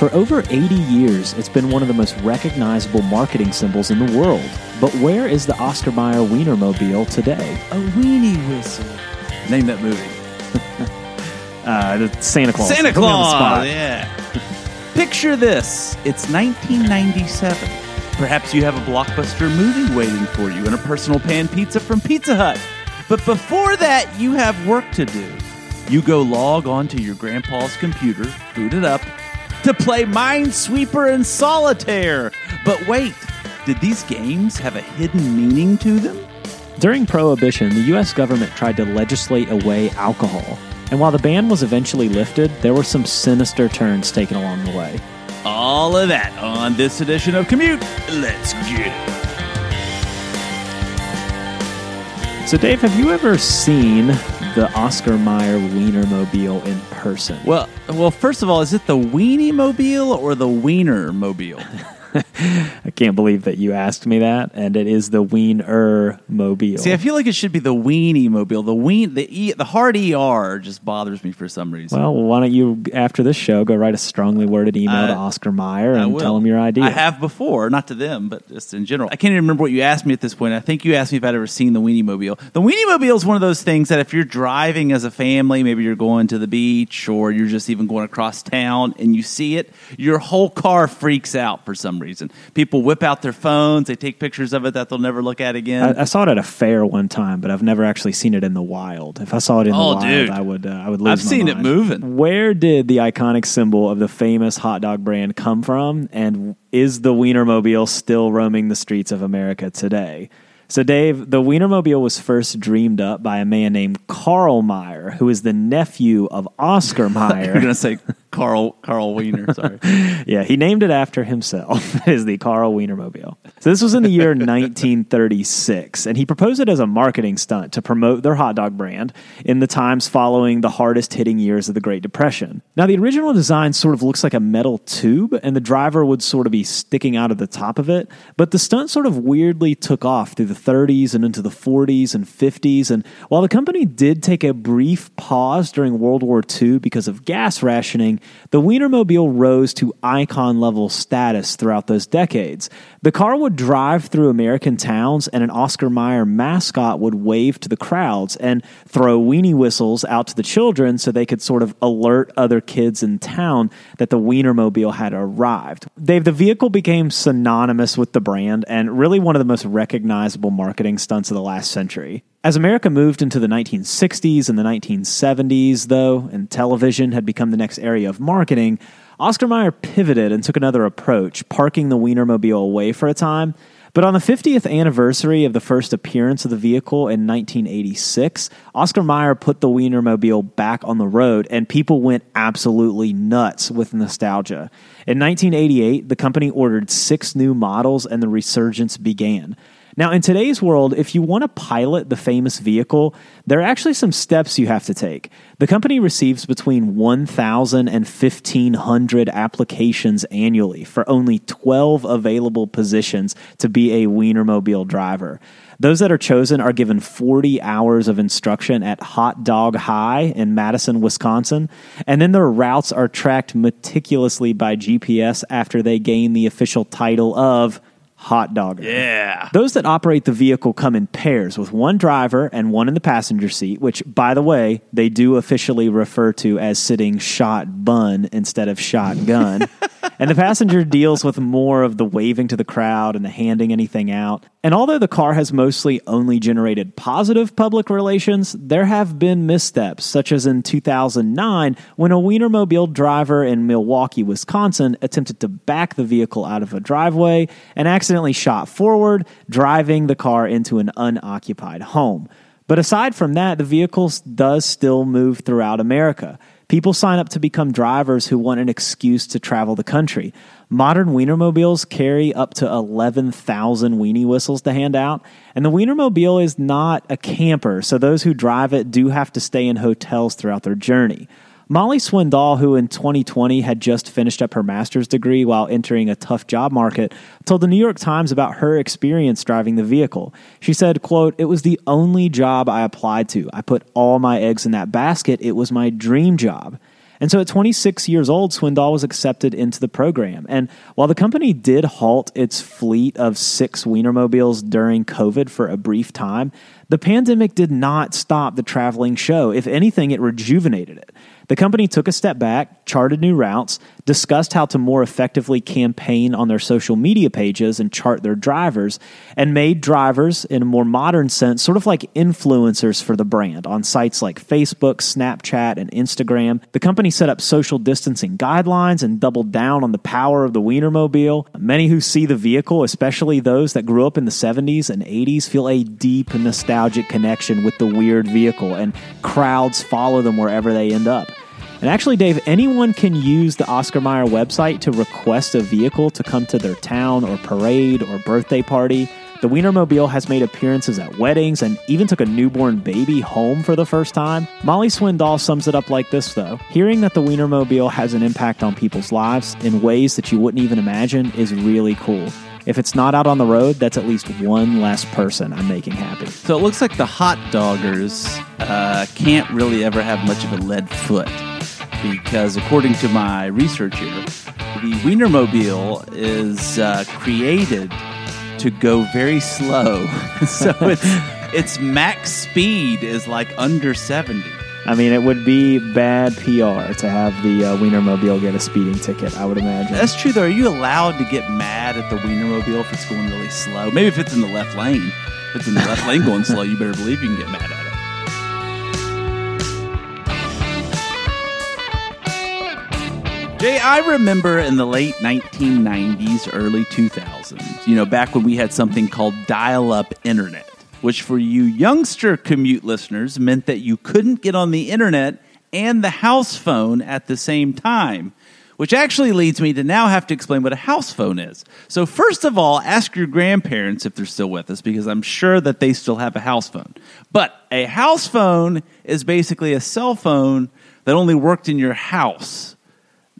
For over 80 years, it's been one of the most recognizable marketing symbols in the world. But where is the Oscar Mayer Wienermobile today? a weenie whistle. Name that movie. Uh, the Santa Claus. Santa Put me on the Claus. Yeah. Picture this. It's 1997. Perhaps you have a blockbuster movie waiting for you and a personal pan pizza from Pizza Hut. But before that, you have work to do. You go log onto your grandpa's computer, boot it up, to play Minesweeper and Solitaire. But wait, did these games have a hidden meaning to them? During Prohibition, the U.S. government tried to legislate away alcohol. And while the ban was eventually lifted, there were some sinister turns taken along the way. All of that on this edition of Commute. Let's get it. So, Dave, have you ever seen the Oscar Mayer Wienermobile in person? Well, well, first of all, is it the Weenie Mobile or the Wiener Mobile? I can't believe that you asked me that, and it is the Wiener Mobile. See, I feel like it should be the Weenie Mobile. The ween, the e, the hard er just bothers me for some reason. well, why don't you, after this show, go write a strongly worded email to Uh, Oscar Mayer and tell him your idea. I have before, not to them, but just in general. I can't even remember what you asked me at this point. I think you asked me if I'd ever seen the Weenie Mobile. The Weenie Mobile is one of those things that if you're driving as a family, maybe you're going to the beach or you're just even going across town and you see it, your whole car freaks out for some reason. People whip out their phones, they take pictures of it that they'll never look at again. I, I saw it at a fair one time, but I've never actually seen it in the wild. If I saw it in Oh, the wild, dude. I would uh, I would lose. I've seen it moving. Where did the iconic symbol of the famous hot dog brand come from, and is the Wienermobile still roaming the streets of America today? So, Dave, the Wienermobile was first dreamed up by a man named Carl Mayer, who is the nephew of Oscar Mayer. You're going to say Carl Carl Wiener, sorry. Yeah, he named it after himself. It is the Carl Wienermobile. So this was in the year 1936, and he proposed it as a marketing stunt to promote their hot dog brand in the times following the hardest hitting years of the Great Depression. Now, the original design sort of looks like a metal tube, and the driver would sort of be sticking out of the top of it, but the stunt sort of weirdly took off through the 30s and into the 40s and 50s. And while the company did take a brief pause during World War II because of gas rationing, the Wienermobile rose to icon level status throughout those decades. The car would drive through American towns, and an Oscar Mayer mascot would wave to the crowds and throw weenie whistles out to the children so they could sort of alert other kids in town that the Wienermobile had arrived. Dave, the vehicle became synonymous with the brand and really one of the most recognizable marketing stunts of the last century. As America moved into the 1960s and the 1970s, though, and television had become the next area of marketing, Oscar Mayer pivoted and took another approach, parking the Wienermobile away for a time. But on the 50th anniversary of the first appearance of the vehicle in 1986, Oscar Mayer put the Wienermobile back on the road, and people went absolutely nuts with nostalgia. In 1988, the company ordered six new models, and the resurgence began. Now, in today's world, if you want to pilot the famous vehicle, there are actually some steps you have to take. The company receives between 1,000 and 1,500 applications annually for only 12 available positions to be a Wienermobile driver. Those that are chosen are given 40 hours of instruction at Hot Dog High in Madison, Wisconsin, and then their routes are tracked meticulously by GPS after they gain the official title of hot dogger. Yeah. Those that operate the vehicle come in pairs with one driver and one in the passenger seat, which, by the way, they do officially refer to as sitting shot bun instead of shotgun. and the passenger deals with more of the waving to the crowd and the handing anything out. And although the car has mostly only generated positive public relations, there have been missteps, such as in 2009 when a Wienermobile driver in Milwaukee, Wisconsin attempted to back the vehicle out of a driveway and accidentally shot forward, driving the car into an unoccupied home. But aside from that, the vehicle does still move throughout America. People sign up to become drivers who want an excuse to travel the country. Modern Wienermobiles carry up to 11,000 weenie whistles to hand out, and the Wienermobile is not a camper, so those who drive it do have to stay in hotels throughout their journey. Molly Swindoll, who in 2020 had just finished up her master's degree while entering a tough job market, told the New York Times about her experience driving the vehicle. She said, quote, It was the only job I applied to. I put all my eggs in that basket. It was my dream job. And so at 26 years old, Swindoll was accepted into the program. And while the company did halt its fleet of six Wienermobiles during COVID for a brief time, the pandemic did not stop the traveling show. If anything, it rejuvenated it. The company took a step back, charted new routes, discussed how to more effectively campaign on their social media pages and chart their drivers, and made drivers, in a more modern sense, sort of like influencers for the brand on sites like Facebook, Snapchat, and Instagram. The company set up social distancing guidelines and doubled down on the power of the Wienermobile. Many who see the vehicle, especially those that grew up in the 70s and 80s, feel a deep nostalgic connection with the weird vehicle, and crowds follow them wherever they end up. And actually, Dave, anyone can use the Oscar Mayer website to request a vehicle to come to their town or parade or birthday party. The Wienermobile has made appearances at weddings and even took a newborn baby home for the first time. Molly Swindoll sums it up like this, though Hearing that the Wienermobile has an impact on people's lives in ways that you wouldn't even imagine is really cool. If it's not out on the road, that's at least one less person I'm making happy. So it looks like the hot doggers uh, can't really ever have much of a lead foot because, according to my research here, the Wienermobile is uh, created to go very slow. so its its max speed is like under 70. I mean, it would be bad PR to have the uh, Wienermobile get a speeding ticket, I would imagine. That's true, though. Are you allowed to get mad at the Wienermobile if it's going really slow? Maybe if it's in the left lane. If it's in the left lane going slow, you better believe you can get mad at it. Jay, I remember in the late 1990s, early 2000s, you know, back when we had something called dial up internet, which for you youngster commute listeners meant that you couldn't get on the internet and the house phone at the same time, which actually leads me to now have to explain what a house phone is. So, first of all, ask your grandparents if they're still with us because I'm sure that they still have a house phone. But a house phone is basically a cell phone that only worked in your house.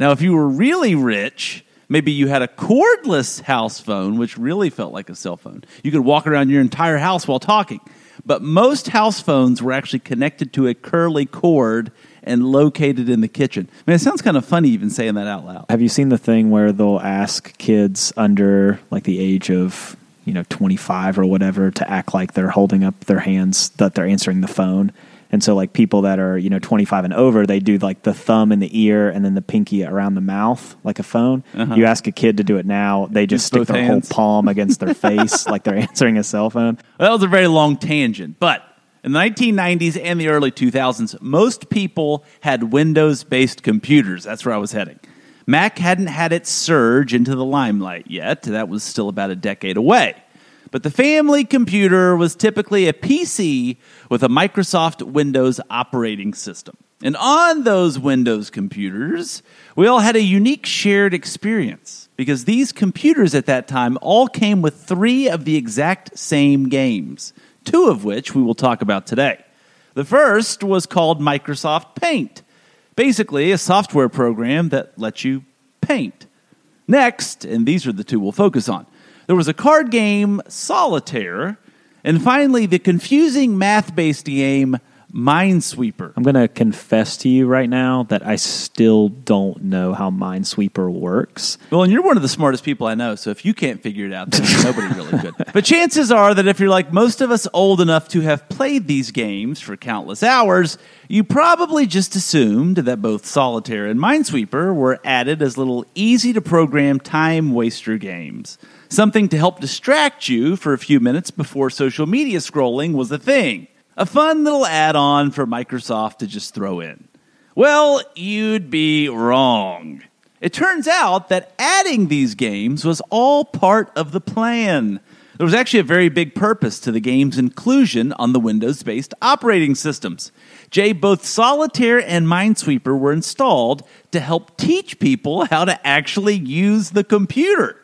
Now, if you were really rich, maybe you had a cordless house phone, which really felt like a cell phone. You could walk around your entire house while talking. But most house phones were actually connected to a curly cord and located in the kitchen. I mean, it sounds kind of funny even saying that out loud. Have you seen the thing where they'll ask kids under like the age of, you know, 25 or whatever to act like they're holding up their hands that they're answering the phone? And so, like people that are you know 25 and over, they do like the thumb in the ear and then the pinky around the mouth, like a phone. Uh-huh. You ask a kid to do it now, they just Use stick their hands. whole palm against their face, like they're answering a cell phone. Well, that was a very long tangent, but in the 1990s and the early 2000s, most people had Windows based computers. That's where I was heading. Mac hadn't had its surge into the limelight yet. That was still about a decade away. But the family computer was typically a PC with a Microsoft Windows operating system. And on those Windows computers, we all had a unique shared experience because these computers at that time all came with three of the exact same games, two of which we will talk about today. The first was called Microsoft Paint, basically a software program that lets you paint. Next, and these are the two we'll focus on, there was a card game, Solitaire, and finally the confusing math based game, Minesweeper. I'm going to confess to you right now that I still don't know how Minesweeper works. Well, and you're one of the smartest people I know, so if you can't figure it out, then nobody really could. But chances are that if you're like most of us old enough to have played these games for countless hours, you probably just assumed that both Solitaire and Minesweeper were added as little easy to program time waster games. Something to help distract you for a few minutes before social media scrolling was a thing. A fun little add on for Microsoft to just throw in. Well, you'd be wrong. It turns out that adding these games was all part of the plan. There was actually a very big purpose to the game's inclusion on the Windows based operating systems. Jay, both Solitaire and Minesweeper were installed to help teach people how to actually use the computer.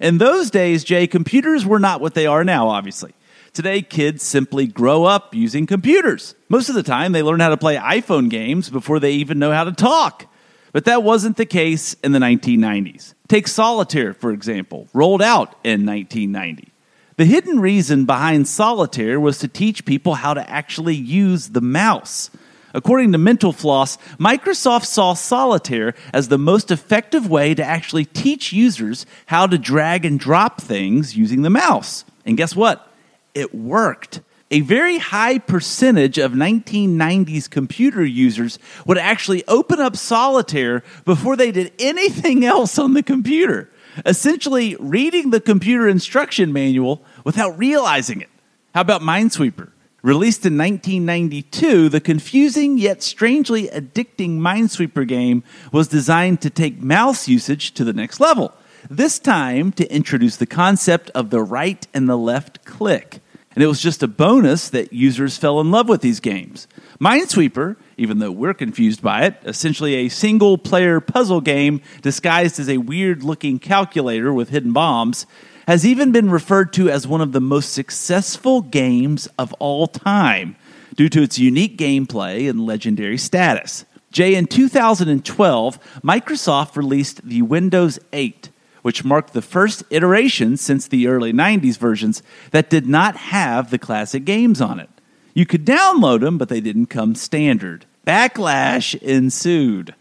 In those days, Jay, computers were not what they are now, obviously. Today, kids simply grow up using computers. Most of the time, they learn how to play iPhone games before they even know how to talk. But that wasn't the case in the 1990s. Take Solitaire, for example, rolled out in 1990. The hidden reason behind Solitaire was to teach people how to actually use the mouse. According to Mental Floss, Microsoft saw Solitaire as the most effective way to actually teach users how to drag and drop things using the mouse. And guess what? It worked a very high percentage of 1990s computer users would actually open up Solitaire before they did anything else on the computer, essentially reading the computer instruction manual without realizing it. How about Minesweeper? Released in 1992, the confusing yet strangely addicting Minesweeper game was designed to take mouse usage to the next level. This time to introduce the concept of the right and the left click and it was just a bonus that users fell in love with these games. Minesweeper, even though we're confused by it, essentially a single player puzzle game disguised as a weird looking calculator with hidden bombs, has even been referred to as one of the most successful games of all time due to its unique gameplay and legendary status. Jay, in 2012, Microsoft released the Windows 8 which marked the first iteration since the early 90s versions that did not have the classic games on it. You could download them, but they didn't come standard. Backlash ensued.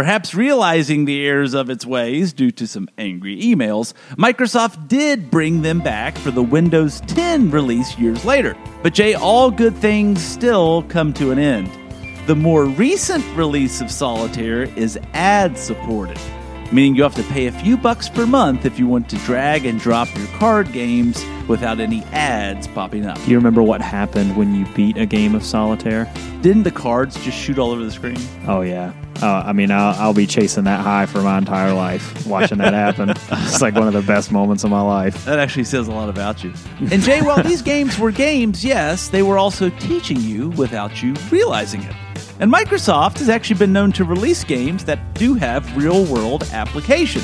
Perhaps realizing the errors of its ways due to some angry emails, Microsoft did bring them back for the Windows 10 release years later. But Jay, all good things still come to an end. The more recent release of Solitaire is ad supported meaning you have to pay a few bucks per month if you want to drag and drop your card games without any ads popping up. Do you remember what happened when you beat a game of solitaire? Didn't the cards just shoot all over the screen? Oh, yeah. Uh, I mean, I'll, I'll, be chasing that high for my entire life, watching that happen. it's like one of the best moments of my life. That actually says a lot about you. And Jay, while these games were games, yes, they were also teaching you without you realizing it. And Microsoft has actually been known to release games that do have real world application.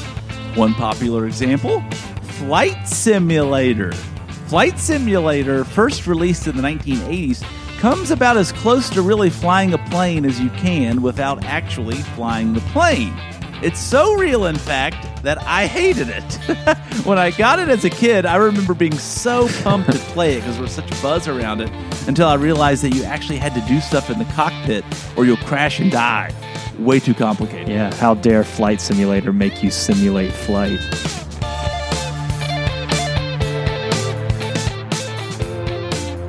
One popular example Flight Simulator. Flight Simulator, first released in the 1980s, comes about as close to really flying a plane as you can without actually flying the plane. It's so real, in fact, that I hated it. when I got it as a kid, I remember being so pumped to play it because there was such a buzz around it until I realized that you actually had to do stuff in the cockpit or you'll crash and die. Way too complicated. Yeah, how dare Flight Simulator make you simulate flight?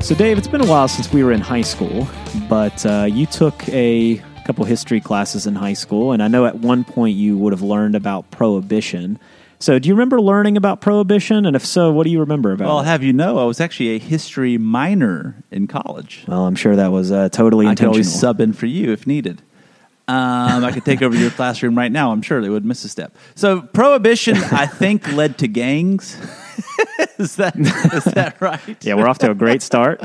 So, Dave, it's been a while since we were in high school, but uh, you took a couple history classes in high school, and I know at one point you would have learned about prohibition. So, do you remember learning about prohibition? And if so, what do you remember about well, it? Well, have you know, I was actually a history minor in college. Well, I'm sure that was uh, totally I intentional. could always sub in for you if needed. Um, I could take over your classroom right now. I'm sure they would miss a step. So, prohibition, I think, led to gangs. is that is that right? yeah, we're off to a great start.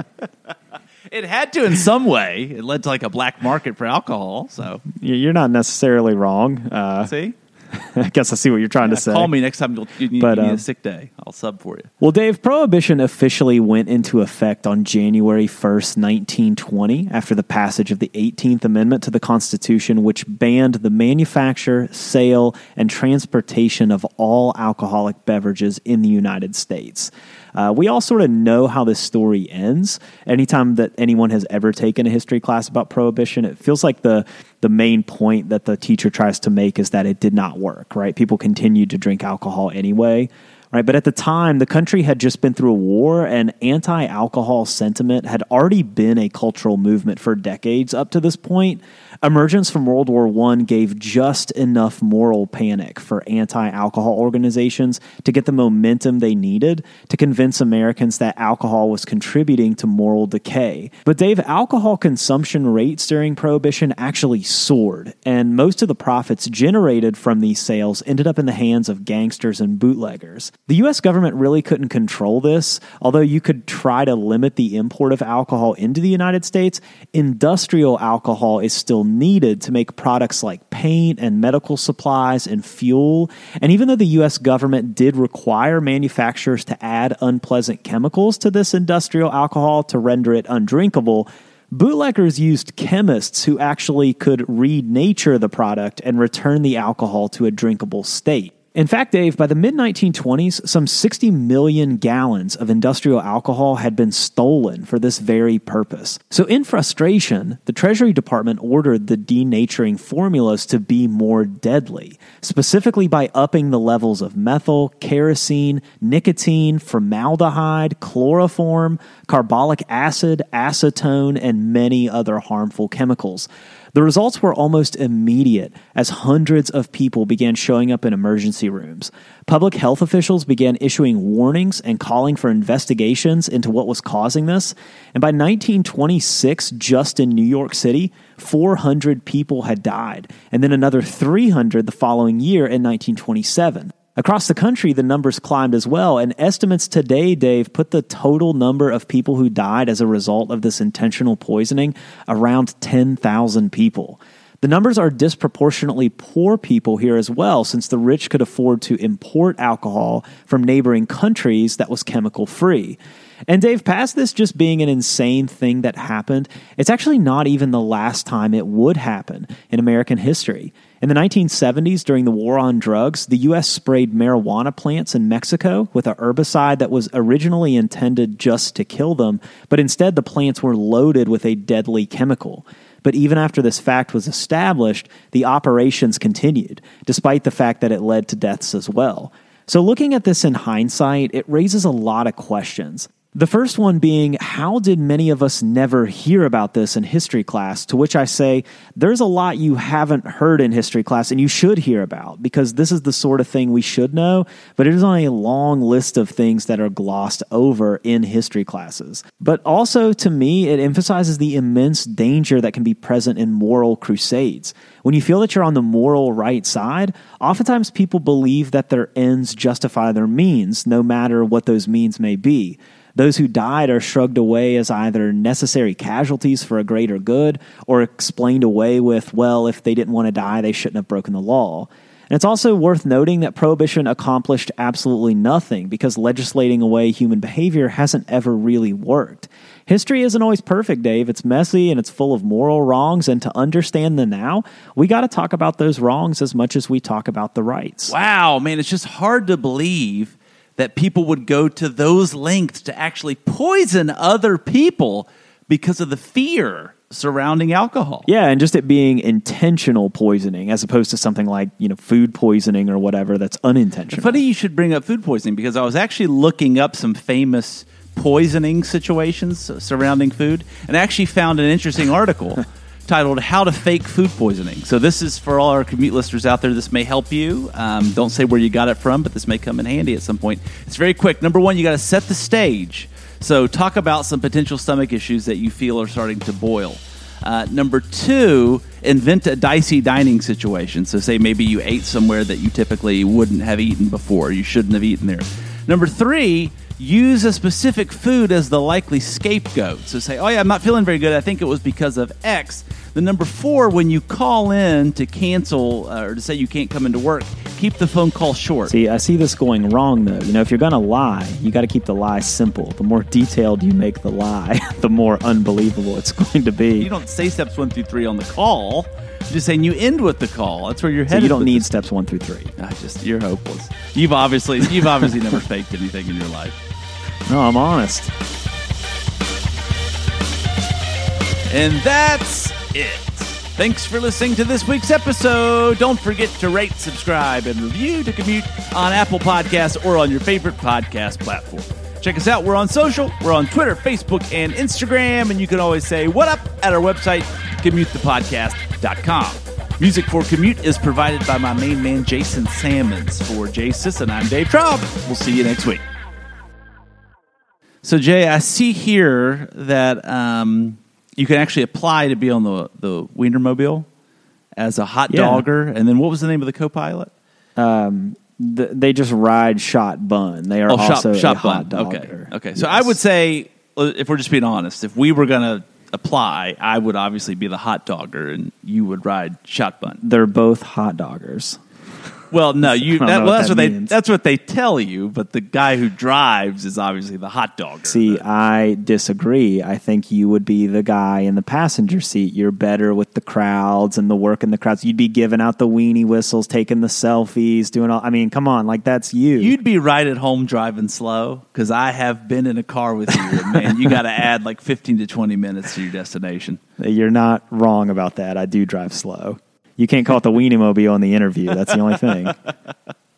It had to in some way. It led to like a black market for alcohol. So you're not necessarily wrong. Uh, See, I guess I see what you're trying yeah, to say. Call me next time you need, but, you need um, a sick day. I'll sub for you. Well, Dave, Prohibition officially went into effect on January 1st, 1920, after the passage of the 18th Amendment to the Constitution, which banned the manufacture, sale, and transportation of all alcoholic beverages in the United States. Uh, we all sort of know how this story ends. Anytime that anyone has ever taken a history class about prohibition, it feels like the the main point that the teacher tries to make is that it did not work. Right? People continued to drink alcohol anyway right? But at the time, the country had just been through a war, and anti alcohol sentiment had already been a cultural movement for decades up to this point. Emergence from World War I gave just enough moral panic for anti alcohol organizations to get the momentum they needed to convince Americans that alcohol was contributing to moral decay. But, Dave, alcohol consumption rates during Prohibition actually soared, and most of the profits generated from these sales ended up in the hands of gangsters and bootleggers. The US government really couldn't control this, although you could try to limit the import of alcohol into the United States. Industrial alcohol is still needed to make products like paint and medical supplies and fuel. And even though the US government did require manufacturers to add unpleasant chemicals to this industrial alcohol to render it undrinkable, Bootleggers used chemists who actually could read nature the product and return the alcohol to a drinkable state. In fact, Dave, by the mid 1920s, some 60 million gallons of industrial alcohol had been stolen for this very purpose. So, in frustration, the Treasury Department ordered the denaturing formulas to be more deadly, specifically by upping the levels of methyl, kerosene, nicotine, formaldehyde, chloroform, carbolic acid, acetone, and many other harmful chemicals. The results were almost immediate as hundreds of people began showing up in emergency rooms. Public health officials began issuing warnings and calling for investigations into what was causing this. And by 1926, just in New York City, 400 people had died, and then another 300 the following year in 1927. Across the country, the numbers climbed as well, and estimates today, Dave, put the total number of people who died as a result of this intentional poisoning around 10,000 people. The numbers are disproportionately poor people here as well, since the rich could afford to import alcohol from neighboring countries that was chemical free. And Dave, past this just being an insane thing that happened, it's actually not even the last time it would happen in American history. In the 1970s, during the war on drugs, the U.S. sprayed marijuana plants in Mexico with a herbicide that was originally intended just to kill them, but instead the plants were loaded with a deadly chemical. But even after this fact was established, the operations continued, despite the fact that it led to deaths as well. So, looking at this in hindsight, it raises a lot of questions. The first one being, how did many of us never hear about this in history class? To which I say, there's a lot you haven't heard in history class and you should hear about because this is the sort of thing we should know, but it is on a long list of things that are glossed over in history classes. But also, to me, it emphasizes the immense danger that can be present in moral crusades. When you feel that you're on the moral right side, oftentimes people believe that their ends justify their means, no matter what those means may be. Those who died are shrugged away as either necessary casualties for a greater good or explained away with, well, if they didn't want to die, they shouldn't have broken the law. And it's also worth noting that prohibition accomplished absolutely nothing because legislating away human behavior hasn't ever really worked. History isn't always perfect, Dave. It's messy and it's full of moral wrongs. And to understand the now, we got to talk about those wrongs as much as we talk about the rights. Wow, man, it's just hard to believe that people would go to those lengths to actually poison other people because of the fear surrounding alcohol. Yeah, and just it being intentional poisoning as opposed to something like, you know, food poisoning or whatever that's unintentional. Funny you should bring up food poisoning because I was actually looking up some famous poisoning situations surrounding food and I actually found an interesting article titled How to Fake Food Poisoning. So, this is for all our commute listeners out there. This may help you. Um, don't say where you got it from, but this may come in handy at some point. It's very quick. Number one, you got to set the stage. So, talk about some potential stomach issues that you feel are starting to boil. Uh, number two, invent a dicey dining situation. So, say maybe you ate somewhere that you typically wouldn't have eaten before, you shouldn't have eaten there. Number three, use a specific food as the likely scapegoat. So say, oh yeah, I'm not feeling very good. I think it was because of X. The number four, when you call in to cancel uh, or to say you can't come into work, keep the phone call short. See, I see this going wrong though. You know, if you're going to lie, you got to keep the lie simple. The more detailed you make the lie, the more unbelievable it's going to be. You don't say steps one through three on the call. You're just saying you end with the call. That's where you're so headed. you don't need this. steps one through three. I just you're hopeless. You've obviously you've obviously never faked anything in your life. No, I'm honest. And that's it. Thanks for listening to this week's episode. Don't forget to rate, subscribe, and review to commute on Apple Podcasts or on your favorite podcast platform. Check us out. We're on social. We're on Twitter, Facebook, and Instagram. And you can always say what up at our website, commutethepodcast.com. Music for Commute is provided by my main man, Jason Sammons. For Jay Sisson, I'm Dave Traub. We'll see you next week. So, Jay, I see here that um, you can actually apply to be on the, the Wienermobile as a hot Yeah. dogger. And then what was the name of the co pilot? Um, th- they just ride shot bun. They are Oh, also shop, shop a hot bun. Okay. dogger. Okay. So. I would say, uh, if we're just being honest, if we were going to apply, I would obviously be the hot dogger and you would ride shot bun. they're both hot doggers. Well, no, you. That, well, what that's that what they. That's what they tell you. But the guy who drives is obviously the hot dogger. See, I disagree. I think you would be the guy in the passenger seat. You're better with the crowds and the work in the crowds. You'd be giving out the weenie whistles, taking the selfies, doing all. I mean, come on, like that's you. You'd be right at home driving slow because I have been in a car with you, and man, you got to add like fifteen to twenty minutes to your destination. You're not wrong about that. I do drive slow. You can't call it the weenie mobile in the interview. That's the only thing.